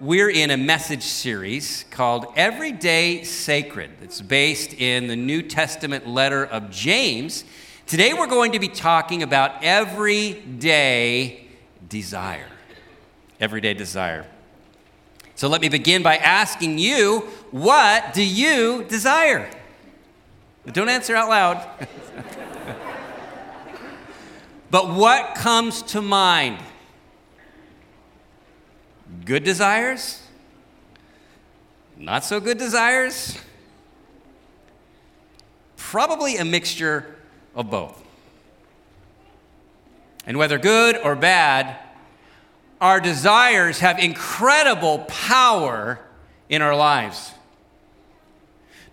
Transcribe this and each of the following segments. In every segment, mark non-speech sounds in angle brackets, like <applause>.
we're in a message series called Everyday Sacred. It's based in the New Testament letter of James. Today we're going to be talking about everyday desire. Everyday desire. So let me begin by asking you, what do you desire? Don't answer out loud. <laughs> but what comes to mind? Good desires? Not so good desires? Probably a mixture of both. And whether good or bad, our desires have incredible power in our lives.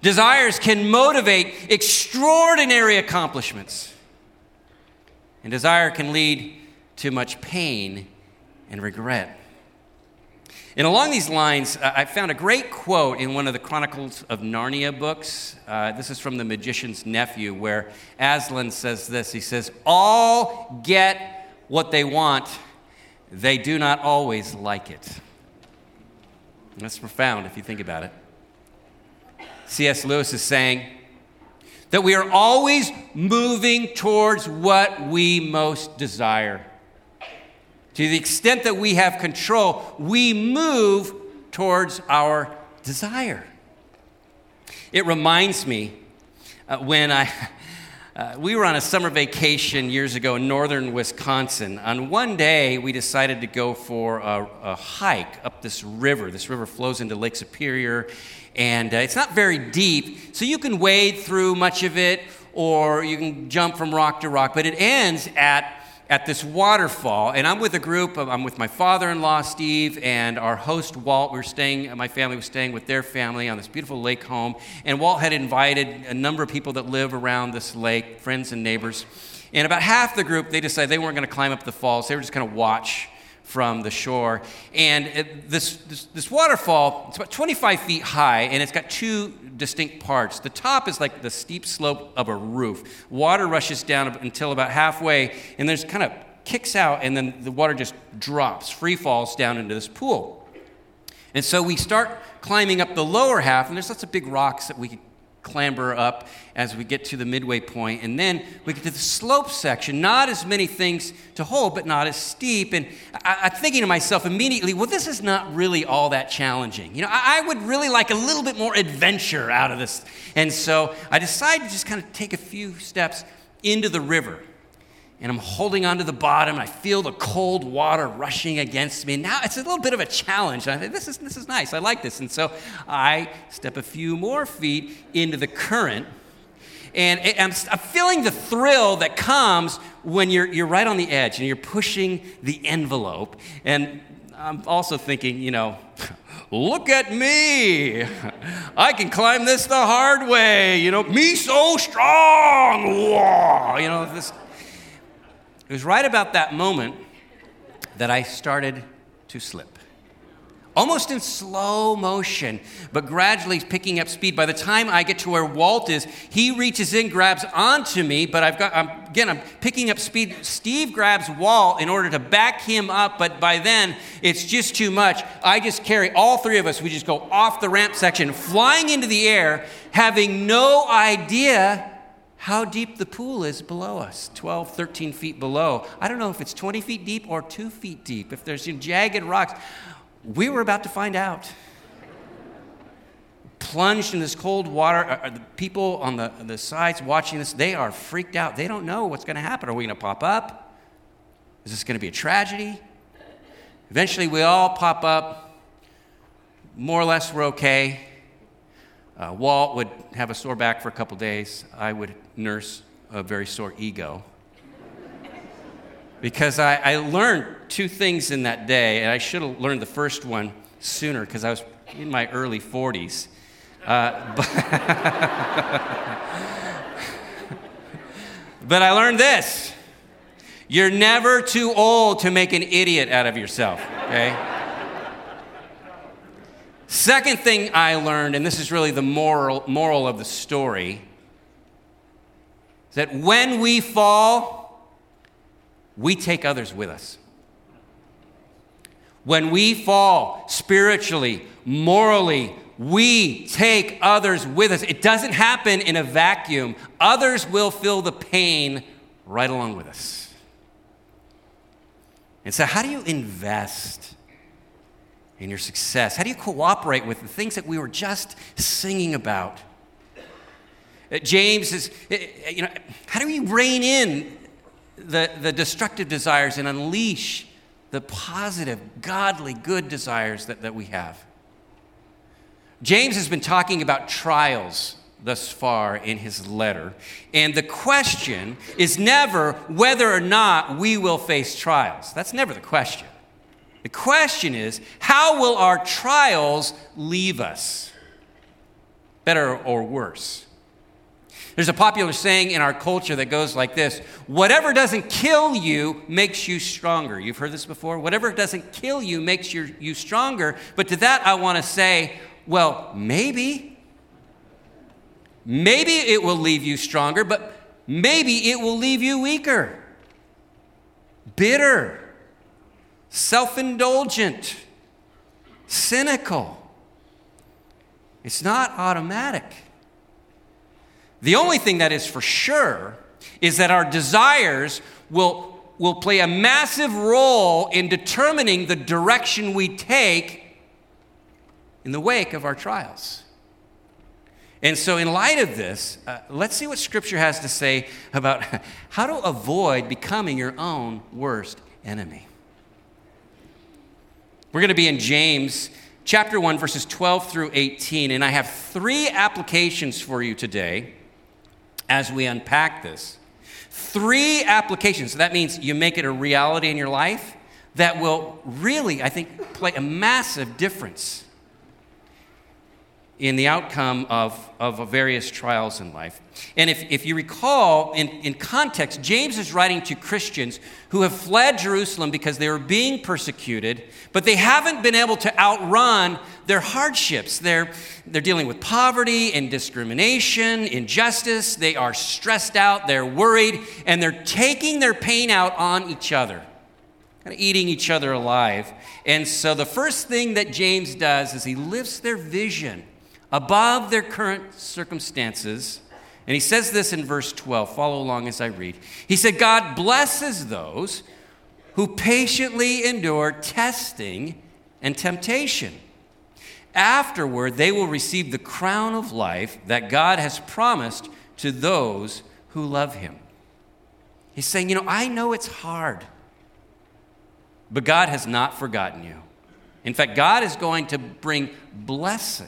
Desires can motivate extraordinary accomplishments. And desire can lead to much pain and regret. And along these lines, I found a great quote in one of the Chronicles of Narnia books. Uh, this is from The Magician's Nephew, where Aslan says this He says, All get what they want, they do not always like it. That's profound if you think about it. C.S. Lewis is saying that we are always moving towards what we most desire. To the extent that we have control, we move towards our desire. It reminds me uh, when I. <laughs> Uh, we were on a summer vacation years ago in northern Wisconsin. On one day, we decided to go for a, a hike up this river. This river flows into Lake Superior, and uh, it's not very deep, so you can wade through much of it or you can jump from rock to rock, but it ends at at this waterfall, and I'm with a group. I'm with my father-in-law Steve and our host Walt. We are staying. My family was staying with their family on this beautiful lake home, and Walt had invited a number of people that live around this lake, friends and neighbors. And about half the group, they decided they weren't going to climb up the falls. They were just going to watch from the shore. And it, this, this, this waterfall, it's about 25 feet high, and it's got two distinct parts. The top is like the steep slope of a roof. Water rushes down until about halfway, and there's kind of kicks out, and then the water just drops, free falls down into this pool. And so we start climbing up the lower half, and there's lots of big rocks that we can clamber up as we get to the midway point. And then we get to the slope section. Not as many things to hold, but not as steep. And I, am thinking to myself immediately, well, this is not really all that challenging. You know, I, I would really like a little bit more adventure out of this. And so I decided to just kind of take a few steps into the river and I'm holding onto the bottom, and I feel the cold water rushing against me. Now it's a little bit of a challenge. And I think, this is, this is nice. I like this. And so I step a few more feet into the current, and I'm, feeling the thrill that comes when you're, you're right on the edge and you're pushing the envelope. And I'm also thinking, you know, <laughs> look at me. I can climb this the hard way. You know, me so strong. Whoa. You know, this it was right about that moment that I started to slip. Almost in slow motion, but gradually picking up speed. By the time I get to where Walt is, he reaches in, grabs onto me, but I've got, I'm, again, I'm picking up speed. Steve grabs Walt in order to back him up, but by then it's just too much. I just carry all three of us, we just go off the ramp section, flying into the air, having no idea how deep the pool is below us 12, 13 feet below. I don't know if it's 20 feet deep or two feet deep, if there's jagged rocks. We were about to find out. Plunged in this cold water. Uh, uh, the people on the, the sides watching this, they are freaked out. They don't know what's going to happen. Are we going to pop up? Is this going to be a tragedy? Eventually, we all pop up. More or less, we're okay. Uh, Walt would have a sore back for a couple days. I would nurse a very sore ego. because I, I learned two things in that day, and I should have learned the first one sooner because I was in my early 40s. Uh, <laughs> but, but I learned this you're never too old to make an idiot out of yourself, okay? Second thing I learned, and this is really the moral, moral of the story, is that when we fall, we take others with us. When we fall spiritually, morally, we take others with us. It doesn't happen in a vacuum. Others will feel the pain right along with us. And so, how do you invest in your success? How do you cooperate with the things that we were just singing about? Uh, James is, uh, uh, you know, how do we rein in the, the destructive desires and unleash the positive, godly, good desires that, that we have? James has been talking about trials thus far in his letter. And the question is never whether or not we will face trials. That's never the question. The question is how will our trials leave us? Better or worse? There's a popular saying in our culture that goes like this Whatever doesn't kill you makes you stronger. You've heard this before? Whatever doesn't kill you makes you, you stronger. But to that, I want to say, well, maybe. Maybe it will leave you stronger, but maybe it will leave you weaker, bitter, self indulgent, cynical. It's not automatic. The only thing that is for sure is that our desires will, will play a massive role in determining the direction we take in the wake of our trials. And so, in light of this, uh, let's see what Scripture has to say about <laughs> how to avoid becoming your own worst enemy. We're going to be in James chapter 1, verses 12 through 18, and I have three applications for you today as we unpack this. Three applications. So that means you make it a reality in your life that will really, I think, play a massive difference in the outcome of, of various trials in life. And if, if you recall, in, in context, James is writing to Christians who have fled Jerusalem because they were being persecuted, but they haven't been able to outrun their hardships. They're, they're dealing with poverty and discrimination, injustice. They are stressed out, they're worried, and they're taking their pain out on each other, eating each other alive. And so the first thing that James does is he lifts their vision above their current circumstances. And he says this in verse 12. Follow along as I read. He said, God blesses those who patiently endure testing and temptation. Afterward, they will receive the crown of life that God has promised to those who love him. He's saying, You know, I know it's hard, but God has not forgotten you. In fact, God is going to bring blessing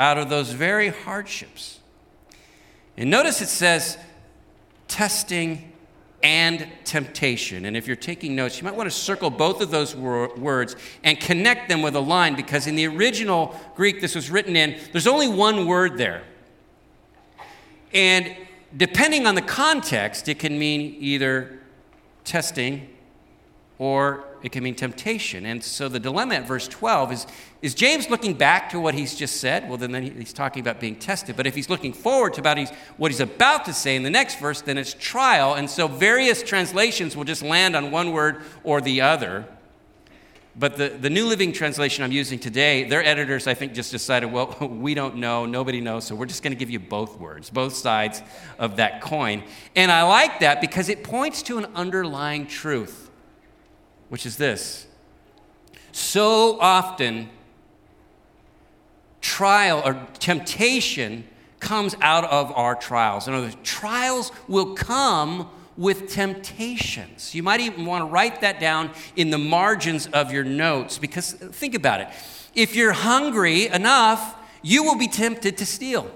out of those very hardships. And notice it says testing and temptation. And if you're taking notes, you might want to circle both of those wor- words and connect them with a line because in the original Greek this was written in, there's only one word there. And depending on the context, it can mean either testing or it can mean temptation. And so the dilemma at verse 12 is is James looking back to what he's just said? Well, then, then he's talking about being tested. But if he's looking forward to about he's, what he's about to say in the next verse, then it's trial. And so various translations will just land on one word or the other. But the, the New Living Translation I'm using today, their editors, I think, just decided, well, <laughs> we don't know, nobody knows, so we're just going to give you both words, both sides of that coin. And I like that because it points to an underlying truth, which is this. So often, trial or temptation comes out of our trials. In other words, trials will come with temptations. You might even want to write that down in the margins of your notes because think about it. If you're hungry enough, you will be tempted to steal.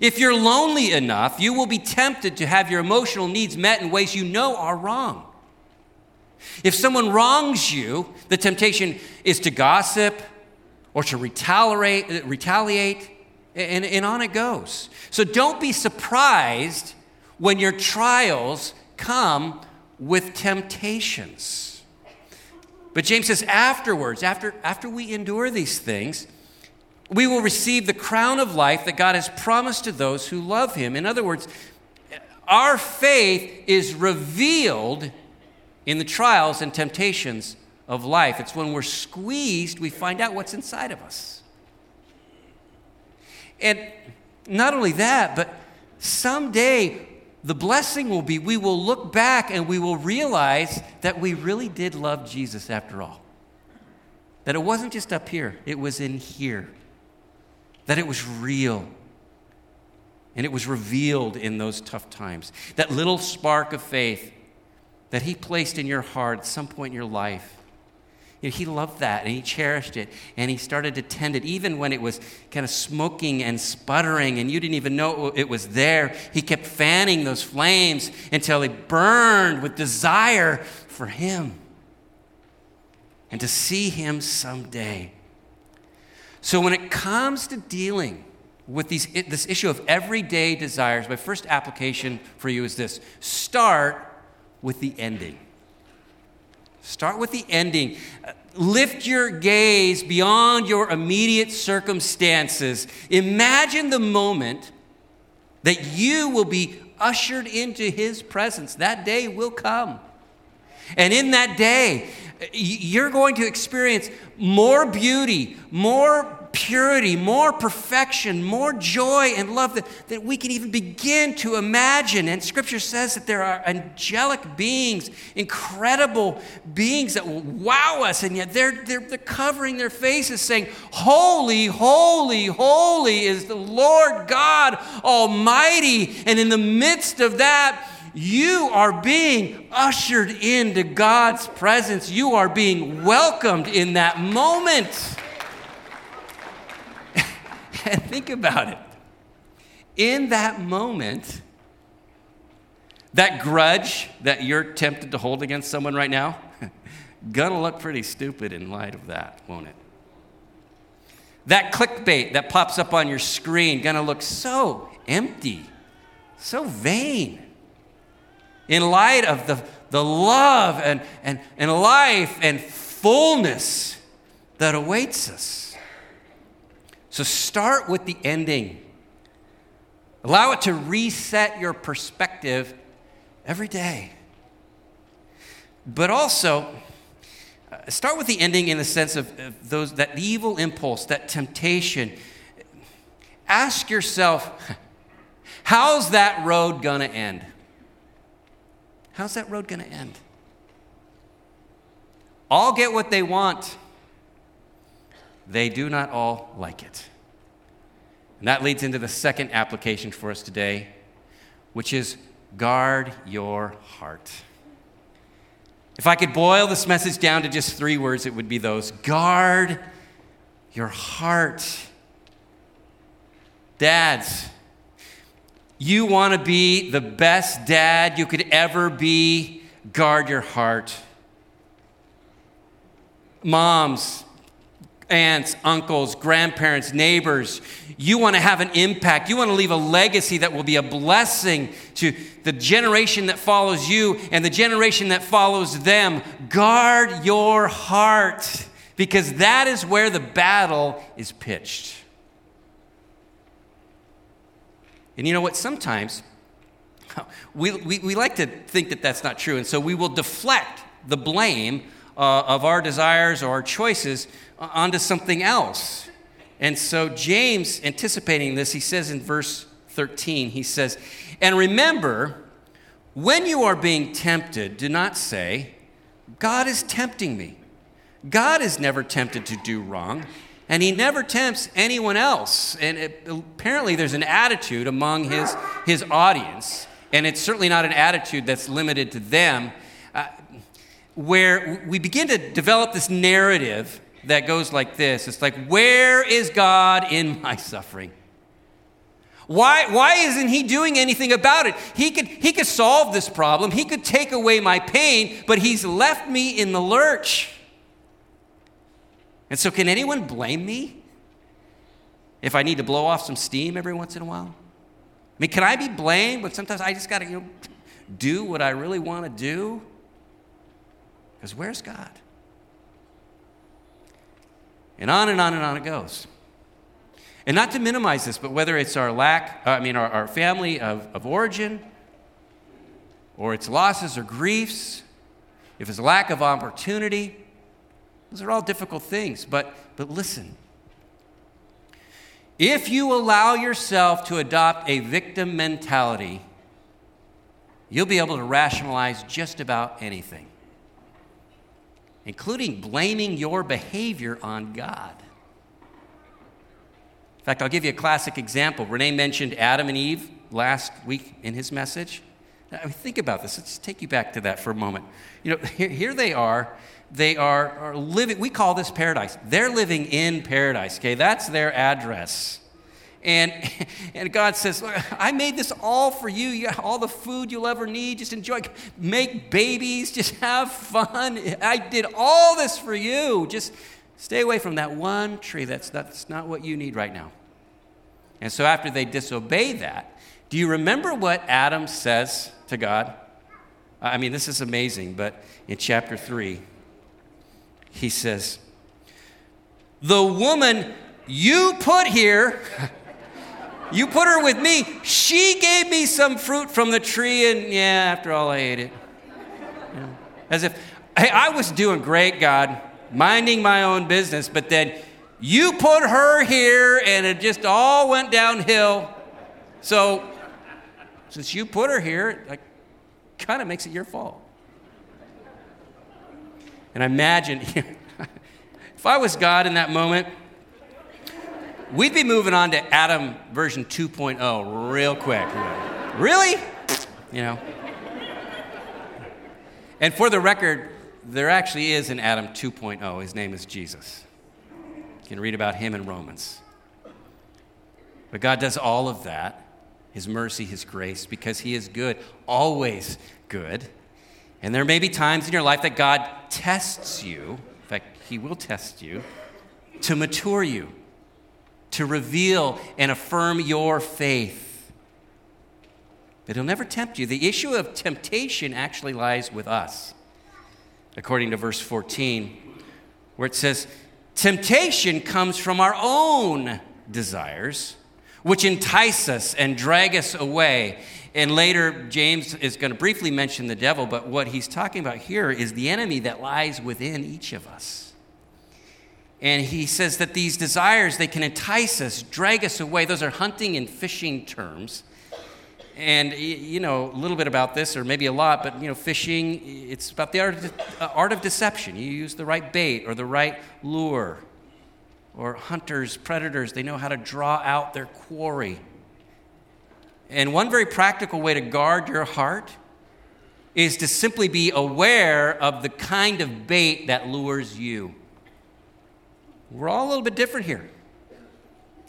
If you're lonely enough, you will be tempted to have your emotional needs met in ways you know are wrong. If someone wrongs you, the temptation is to gossip, or to retaliate, retaliate and, and on it goes. So don't be surprised when your trials come with temptations. But James says, afterwards, after, after we endure these things, we will receive the crown of life that God has promised to those who love Him. In other words, our faith is revealed in the trials and temptations of life. It's when we're squeezed, we find out what's inside of us. And not only that, but someday the blessing will be we will look back and we will realize that we really did love Jesus after all. That it wasn't just up here, it was in here. That it was real. And it was revealed in those tough times. That little spark of faith that He placed in your heart at some point in your life you know, he loved that and he cherished it and he started to tend it even when it was kind of smoking and sputtering and you didn't even know it was there. He kept fanning those flames until they burned with desire for him and to see him someday. So when it comes to dealing with these, this issue of everyday desires, my first application for you is this start with the ending. Start with the ending. Lift your gaze beyond your immediate circumstances. Imagine the moment that you will be ushered into His presence. That day will come. And in that day, you're going to experience more beauty, more purity, more perfection, more joy and love that, that we can even begin to imagine. And Scripture says that there are angelic beings, incredible beings that will wow us, and yet they're, they're, they're covering their faces saying, Holy, holy, holy is the Lord God Almighty. And in the midst of that, you are being ushered into God's presence. You are being welcomed in that moment. And <laughs> think about it. In that moment, that grudge that you're tempted to hold against someone right now, <laughs> gonna look pretty stupid in light of that, won't it? That clickbait that pops up on your screen, gonna look so empty, so vain. In light of the, the love and, and, and life and fullness that awaits us. So start with the ending. Allow it to reset your perspective every day. But also, uh, start with the ending in the sense of, those, that evil impulse, that temptation. Ask yourself, <laughs> how's that road going to end? How's that road going to end? All get what they want they do not all like it. And that leads into the second application for us today, which is guard your heart. If I could boil this message down to just three words, it would be those guard your heart. Dads, you want to be the best dad you could ever be, guard your heart. Moms, aunts, uncles, grandparents, neighbors. You want to have an impact. You want to leave a legacy that will be a blessing to the generation that follows you and the generation that follows them. Guard your heart because that is where the battle is pitched. And you know what? Sometimes <laughs> we, we, we like to think that that's not true, and so we will deflect the blame uh, of our desires or our choices onto something else. And so, James, anticipating this, he says in verse 13, he says, And remember, when you are being tempted, do not say, God is tempting me. God is never tempted to do wrong, and he never tempts anyone else. And it, apparently, there's an attitude among his, his audience, and it's certainly not an attitude that's limited to them, where we begin to develop this narrative that goes like this It's like, where is God in my suffering? Why, why isn't he doing anything about it? He could, he could solve this problem, he could take away my pain, but he's left me in the lurch. And so, can anyone blame me if I need to blow off some steam every once in a while? I mean, can I be blamed but sometimes I just got to you know, do what I really want to do? Because where's God? And on and on and on it goes. And not to minimize this, but whether it's our lack, uh, I mean, our, our family of, of origin, or it's losses or griefs, if it's lack of opportunity, Those are all difficult things, but, but listen. If you allow yourself to adopt a victim mentality, you'll be able to rationalize just about anything, including blaming your behavior on God. In fact, I'll give you a classic example. Renee mentioned Adam and Eve last week in his message. Mean, think about this. Let's take you back to that for a moment. You know, here, here they are. They are, are living, we call this paradise. They're living in paradise, okay? That's their address. And, <laughs> and God says, Look, I made this all for you. You all the food you'll ever need. Just enjoy. Make babies. Just <laughs> have fun. I did all this for you. Just stay away from that one tree. That's, that's not what you need right now. And so after they disobey that, do you remember what Adam says to God? I mean, this is amazing, but in chapter 3, he says, The woman you put here, <laughs> you put her with me, she gave me some fruit from the tree, and yeah, after all, I ate it. As if, hey, I was doing great, God, minding my own business, but then you put her here, and it just all went downhill. So since you put her here, it kind of makes it your fault. And I imagine <laughs> if I was God in that moment, we'd be moving on to Adam version 2.0 real quick. Really? You know. And for the record, there actually is an Adam 2.0. His name is Jesus. You can read about him in Romans. But God does all of that his mercy, His grace, because He is good, always good. And there may be times in your life that God tests you, in fact, He will test you, to mature you, to reveal and affirm your faith. But He'll never tempt you. The issue of temptation actually lies with us, according to verse 14, where it says, Temptation comes from our own desires which entice us and drag us away. And later, James is going to briefly mention the devil, but what he's talking about here is the enemy that lies within each of us. And he says that these desires, they can entice us, drag us away. Those are hunting and fishing terms. And, you know, a little bit about this, or maybe a lot, but, you know, fishing, it's about the art of, uh, art of deception. You use the right bait or the right lure or hunters, predators, they know how to draw out their quarry. And one very practical way to guard your heart is to simply be aware of the kind of bait that lures you. We're all a little bit different here.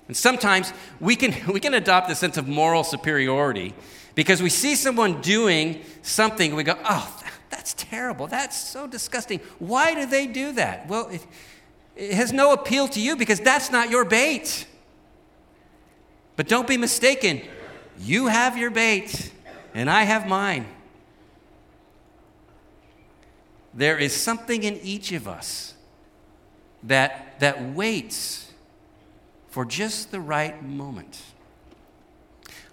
And sometimes we can, <laughs> we can adopt a sense of moral superiority because we see someone doing something, we go, oh, that's terrible. That's so disgusting. Why do they do that? Well, if, it has no appeal to you because that's not your bait. But don't be mistaken. You have your bait, and I have mine. There is something in each of us that, that waits for just the right moment.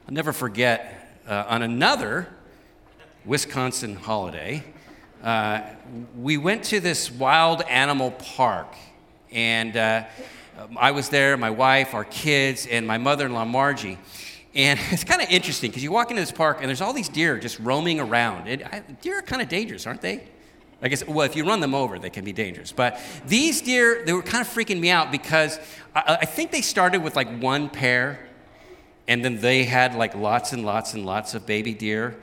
I'll never forget uh, on another Wisconsin holiday, uh, we went to this wild animal park and uh, I was there, my wife, our kids, and my mother in law, Margie. And <laughs> it's kind of interesting because you walk into this park and there's all these deer just roaming around. And I, deer are kind of dangerous, aren't they? I guess, well, if you run them over, they can be dangerous. But these deer, they were kind of freaking me out because I, I think they started with like one pair and then they had like lots and lots and lots of baby deer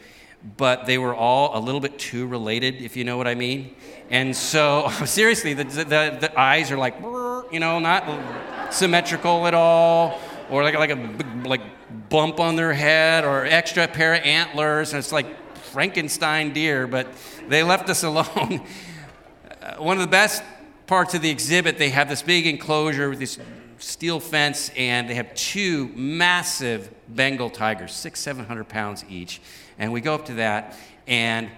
but they were all a little bit too related, if you know what I mean. And so, <laughs> seriously, the, the, the eyes are like, you know, not symmetrical at all, or like, like a big, like bump on their head, or extra pair of antlers, and it's like Frankenstein deer, but they left us alone. <laughs> Uh, one of the best parts of the exhibit, they have this big enclosure with this steel fence, and they have two massive Bengal tigers, six, seven hundred pounds each. And we go up to that, and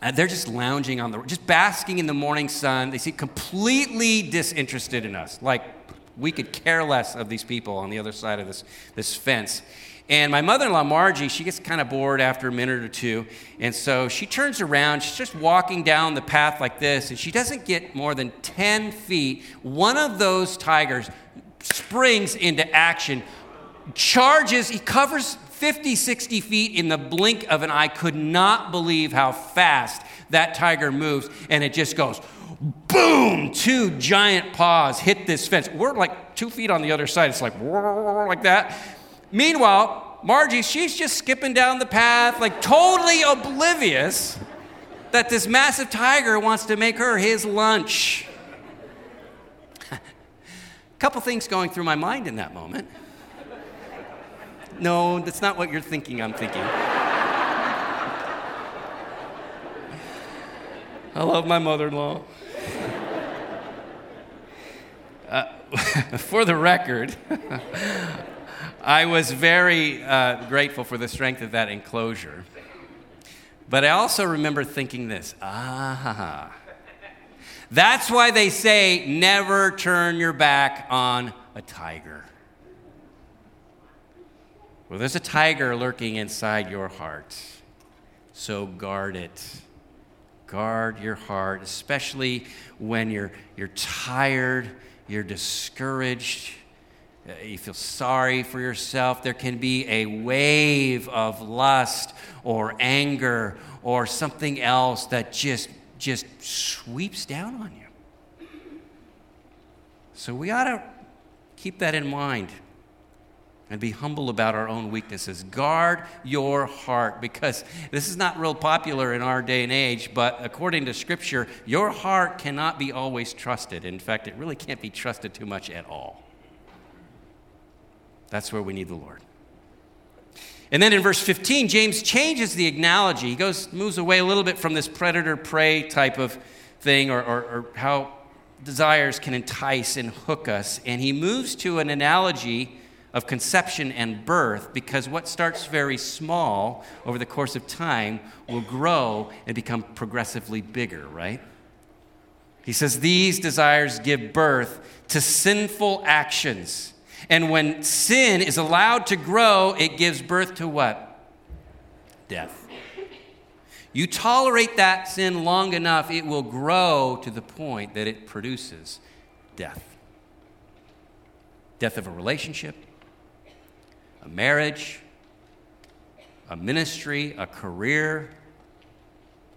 uh, they're just lounging on the, just basking in the morning sun. They seem completely disinterested in us. Like we could care less of these people on the other side of this, this fence. And my mother in law, Margie, she gets kind of bored after a minute or two. And so she turns around. She's just walking down the path like this. And she doesn't get more than 10 feet. One of those tigers springs into action, charges, he covers 50, 60 feet in the blink of an eye. Could not believe how fast that tiger moves. And it just goes boom, two giant paws hit this fence. We're like two feet on the other side. It's like, <laughs> like that. Meanwhile, Margie, she's just skipping down the path, like totally oblivious that this massive tiger wants to make her his lunch. A <laughs> couple things going through my mind in that moment. No, that's not what you're thinking, I'm thinking. <laughs> I love my mother in law. <laughs> Uh, <laughs> for the record, I was very uh, grateful for the strength of that enclosure. But I also remember thinking this ah, that's why they say never turn your back on a tiger. Well, there's a tiger lurking inside your heart, so guard it. Guard your heart, especially when you're, you're tired, you're discouraged, uh, you feel sorry for yourself. There can be a wave of lust or anger or something else that just, just sweeps down on you. So we ought to keep that in mind and be humble about our own weaknesses. Guard your heart because this is not real popular in our day and age, but according to Scripture, your heart cannot be always trusted. In fact, it really can't be trusted too much at all. That's where we need the Lord. And then in verse 15, James changes the analogy. He goes, moves away a little bit from this predator prey type of thing or, or, or how desires can entice and hook us. And he moves to an analogy of conception and birth because what starts very small over the course of time will grow and become progressively bigger, right? He says these desires give birth to sinful actions. And when sin is allowed to grow, it gives birth to what? Death. You tolerate that sin long enough, it will grow to the point that it produces death. Death of a relationship, a marriage, a ministry, a career,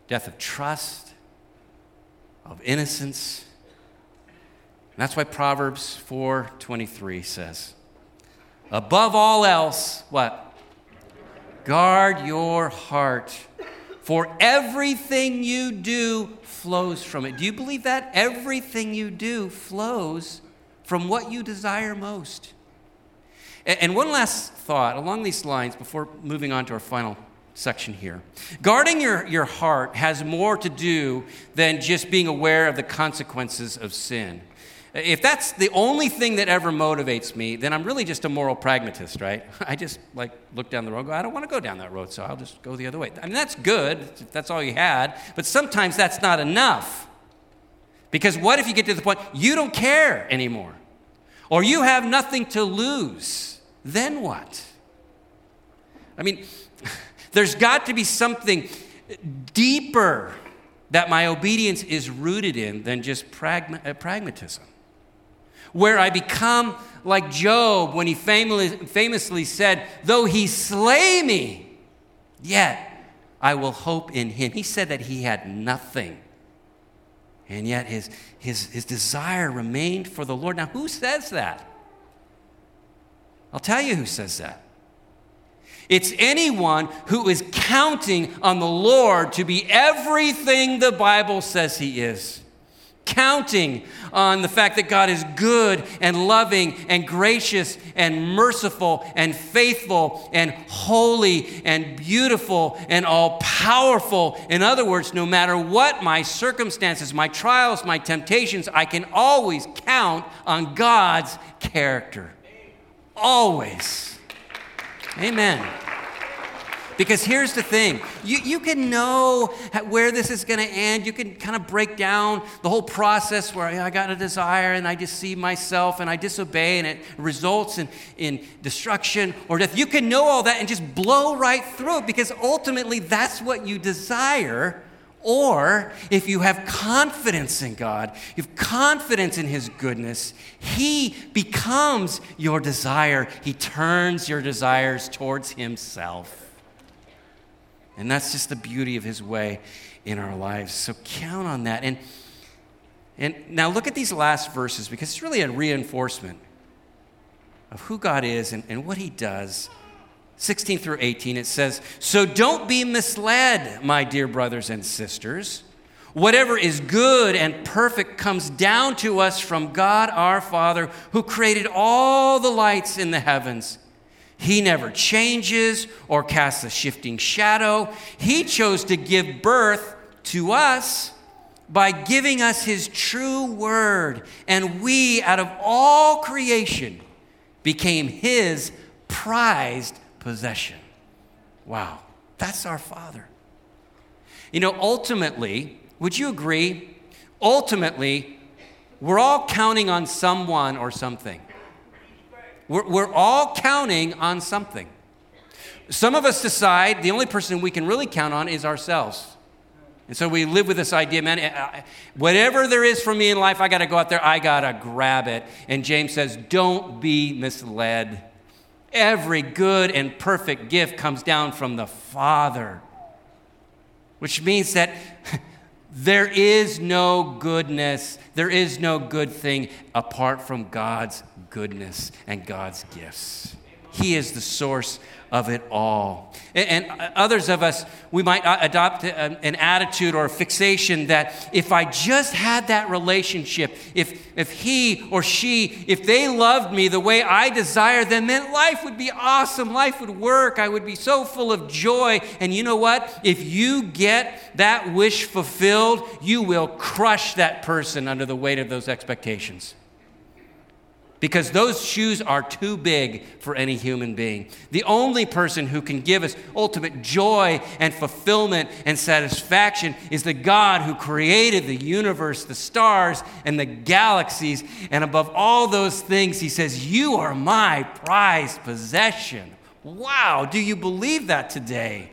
death of trust, of innocence. And that's why Proverbs 4:23 says, "Above all else, what? Guard your heart, for everything you do flows from it." Do you believe that everything you do flows from what you desire most? And one last thought along these lines before moving on to our final section here. Guarding your, your heart has more to do than just being aware of the consequences of sin. If that's the only thing that ever motivates me, then I'm really just a moral pragmatist, right? <laughs> I just like look down the road, go, I don't want to go down that road, so I'll just go the other way. I mean, that's good if that's all you had, but sometimes that's not enough. Because what if you get to the point you don't care anymore? Or you have nothing to lose? Then what? I mean, <laughs> there's got to be something deeper that my obedience is rooted in than just pragma- uh, pragmatism. Where I become like Job when he famously, famously said, Though he slay me, yet I will hope in him. He said that he had nothing. And yet his, his, his desire remained for the Lord. Now, who says that? I'll tell you who says that. It's anyone who is counting on the Lord to be everything the Bible says he is. Counting on the fact that God is good and loving and gracious and merciful and faithful and holy and beautiful and all powerful. In other words, no matter what my circumstances, my trials, my temptations, I can always count on God's character always. Amen. Because here's the thing you, you can know where this is going to end. You can kind of break down the whole process where I got a desire and I deceive myself and I disobey and it results in, in destruction or death. You can know all that and just blow right through it because ultimately that's what you desire. Or if you have confidence in God, you have confidence in His goodness, He becomes your desire. He turns your desires towards Himself. And that's just the beauty of his way in our lives. So count on that. And, and now look at these last verses because it's really a reinforcement of who God is and, and what he does. 16 through 18, it says, So don't be misled, my dear brothers and sisters. Whatever is good and perfect comes down to us from God our Father, who created all the lights in the heavens he never changes or casts a shifting shadow. He chose to give birth to us by giving us His true word. And we, out of all creation, became His prized possession. Wow, that's our Father. You know, ultimately, would you agree? Ultimately, we're all counting on someone or something. We're, we're all counting on something. Some of us decide the only person we can really count on is ourselves. And so we live with this idea, man, eh, eh, eh, whatever there is for me in life, I got to go out there, I got to grab it. And James says, don't be misled. Every good and perfect gift comes down from the Father, which means that <laughs> there is no goodness, there is no good thing apart from God's goodness and God's gifts. He is the source of it all. And, uh, others of us, we might uh, adopt uh, an attitude or a fixation that if I just had that relationship, if, if he or she, if they loved me the way I desire them, then life would be awesome. Life would work. I would be so full of joy. And you know what? If you get that wish fulfilled, you will crush that person under the weight of those expectations because those shoes are too big for any human being. The only person who can give us ultimate joy and fulfillment and satisfaction is the God who created the universe, the stars, and the galaxies. And above all those things, he says, You are my prized possession. Wow, do you believe that today?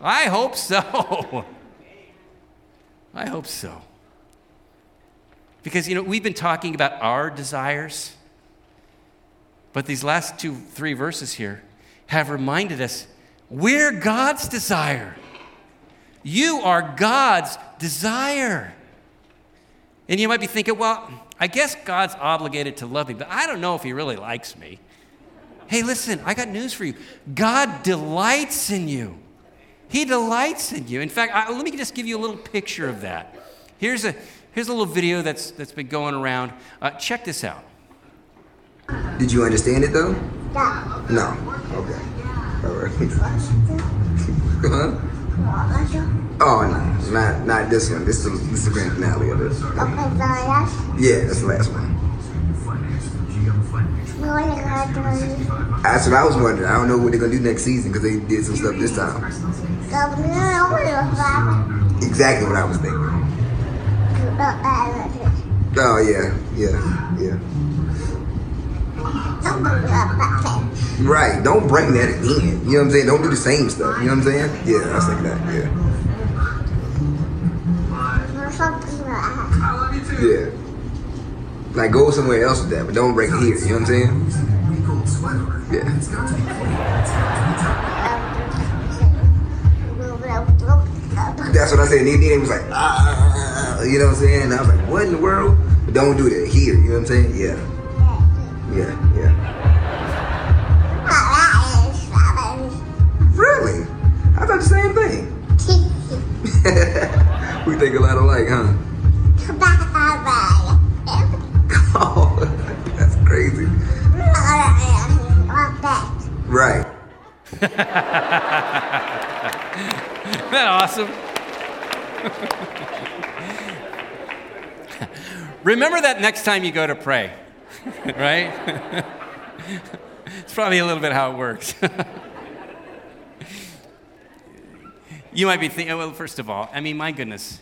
I hope so. <laughs> I hope so. Because, you know, we've been talking about our desires, but these last two, three verses here have reminded us we're God's desire. You are God's desire. And you might be thinking, well, I guess God's obligated to love me, but I don't know if He really likes me. Hey, listen, I got news for you. God delights in you. He delights in you. In fact, I, let me just give you a little picture of that. Here's a, Here's a little video that's, that's been going around. Uh, check this out. Did you understand it though? No. No. Okay. All right. huh? Oh no, not not this one. This is this is the grand finale of it. Okay, Yeah, that's the last one. That's what I was wondering. I don't know what they're gonna do next season because they did some stuff this time. Exactly what I was thinking. Oh yeah, yeah, yeah. Right, don't bring that again. You know what I'm saying? Don't do the same stuff. You know what I'm saying? Yeah, I was thinking that. Yeah. Yeah. Like go somewhere else with that, but don't bring it here. You know what I'm saying? Yeah. That's what I said. And then was like, ah. ah, ah, ah. You know what I'm saying? I was like, what in the world? But don't do that here. You know what I'm saying? Yeah. Yeah, yeah. Really? I thought the same thing. <laughs> we think a lot alike, huh? oh, <laughs> that's crazy. Right. Isn't <laughs> that awesome? Remember that next time you go to pray, <laughs> right? <laughs> it's probably a little bit how it works. <laughs> you might be thinking, well, first of all, I mean, my goodness.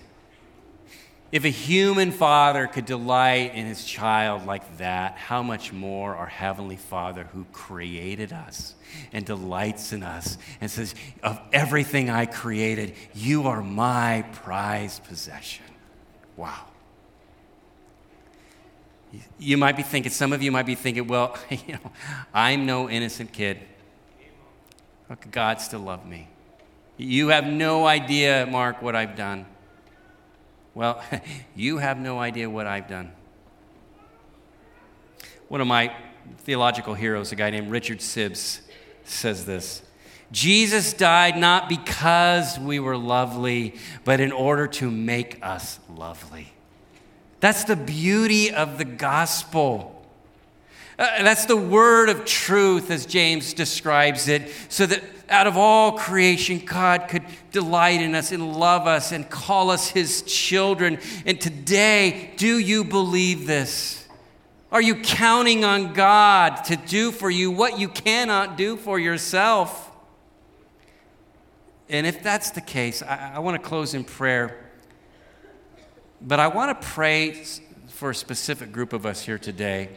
If a human father could delight in his child like that, how much more our Heavenly Father who created us and delights in us and says, Of everything I created, you are my prized possession. Wow. You might be thinking, some of you might be thinking, well, <laughs> you know, I'm no innocent kid. God still love me? You have no idea, Mark, what I've done. Well, <laughs> you have no idea what I've done. One of my theological heroes, a guy named Richard Sibbes, says this Jesus died not because we were lovely, but in order to make us lovely. That's the beauty of the gospel. Uh, that's the word of truth, as James describes it, so that out of all creation, God could delight in us and love us and call us his children. And today, do you believe this? Are you counting on God to do for you what you cannot do for yourself? And if that's the case, I, I want to close in prayer. But I want to pray for a specific group of us here today.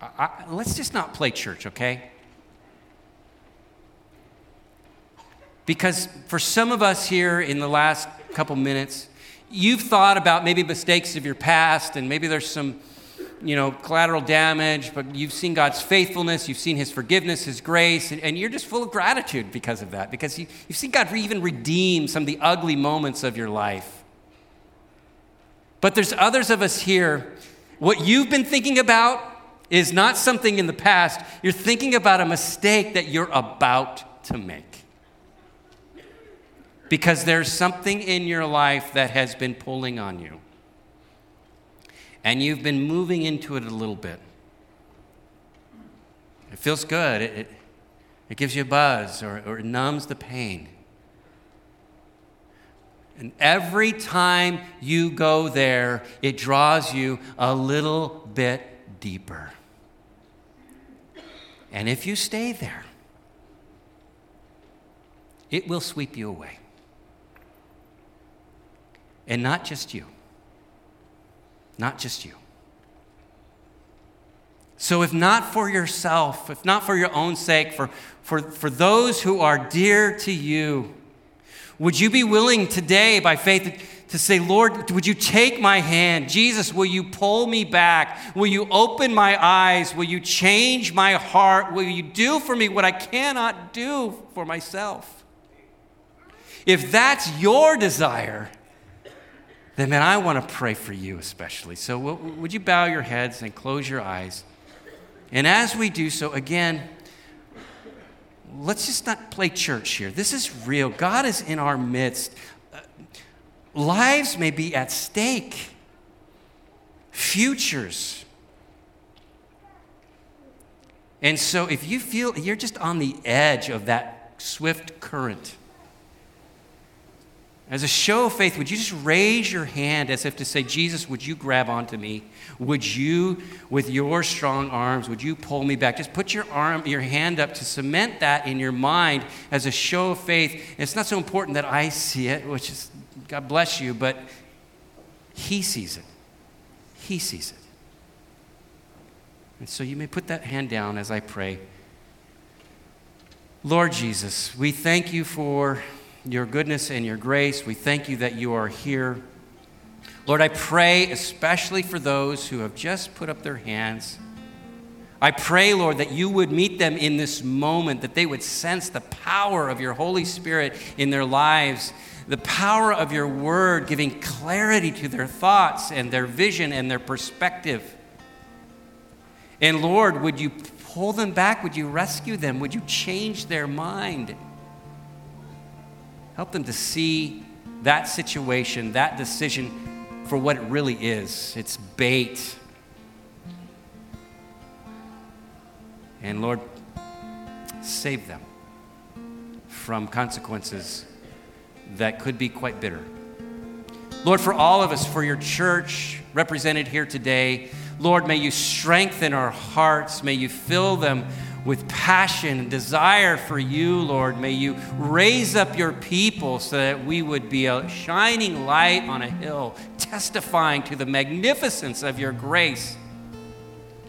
I, I, let's just not play church, okay? Because for some of us here in the last couple minutes, you've thought about maybe mistakes of your past, and maybe there's some, you know, collateral damage, but you've seen God's faithfulness, you've seen His forgiveness, His grace, and, and you're just full of gratitude because of that, because you, you've seen God even redeem some of the ugly moments of your life. But there's others of us here, what you've been thinking about is not something in the past. You're thinking about a mistake that you're about to make. Because there's something in your life that has been pulling on you. And you've been moving into it a little bit. It feels good, it, it, it gives you a buzz, or, or it numbs the pain. And every time you go there, it draws you a little bit deeper. And if you stay there, it will sweep you away. And not just you. Not just you. So, if not for yourself, if not for your own sake, for, for, for those who are dear to you, would you be willing today, by faith, to say, Lord, would you take my hand? Jesus, will you pull me back? Will you open my eyes? Will you change my heart? Will you do for me what I cannot do for myself? If that's your desire, then man, I want to pray for you especially. So, would you bow your heads and close your eyes? And as we do so, again, let's just not play church here. This is real. God is in our midst. Uh, lives may be at stake, futures. And so, if you feel you're just on the edge of that swift current, as a show of faith, would you just raise your hand as if to say, Jesus, would you grab onto me? Would you, with your strong arms, would you pull me back? Just put your arm, your hand up to cement that in your mind as a show of faith. And it's not so important that I see it, which is, God bless you, but He sees it. He sees it. And so you may put that hand down as I pray. Lord Jesus, we thank you for your goodness and your grace. We thank you that you are here. Lord, I pray especially for those who have just put up their hands. I pray, Lord, that you would meet them in this moment, that they would sense the power of your Holy Spirit in their lives, the power of your word giving clarity to their thoughts and their vision and their perspective. And Lord, would you pull them back? Would you rescue them? Would you change their mind? Help them to see that situation, that decision for what it really is. It's bait. And Lord, save them from consequences that could be quite bitter. Lord, for all of us, for your church represented here today, Lord, may you strengthen our hearts. May you fill them with passion and desire for you, Lord. May you raise up your people so that we would be a shining light on a hill, testifying to the magnificence of your grace,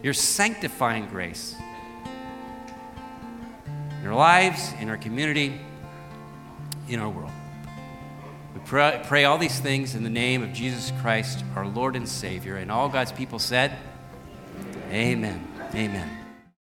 your sanctifying grace. In our lives, in our community, in our world. We pray, pray all these things in the name of Jesus Christ, our Lord and Savior. And all God's people said, Amen. Amen.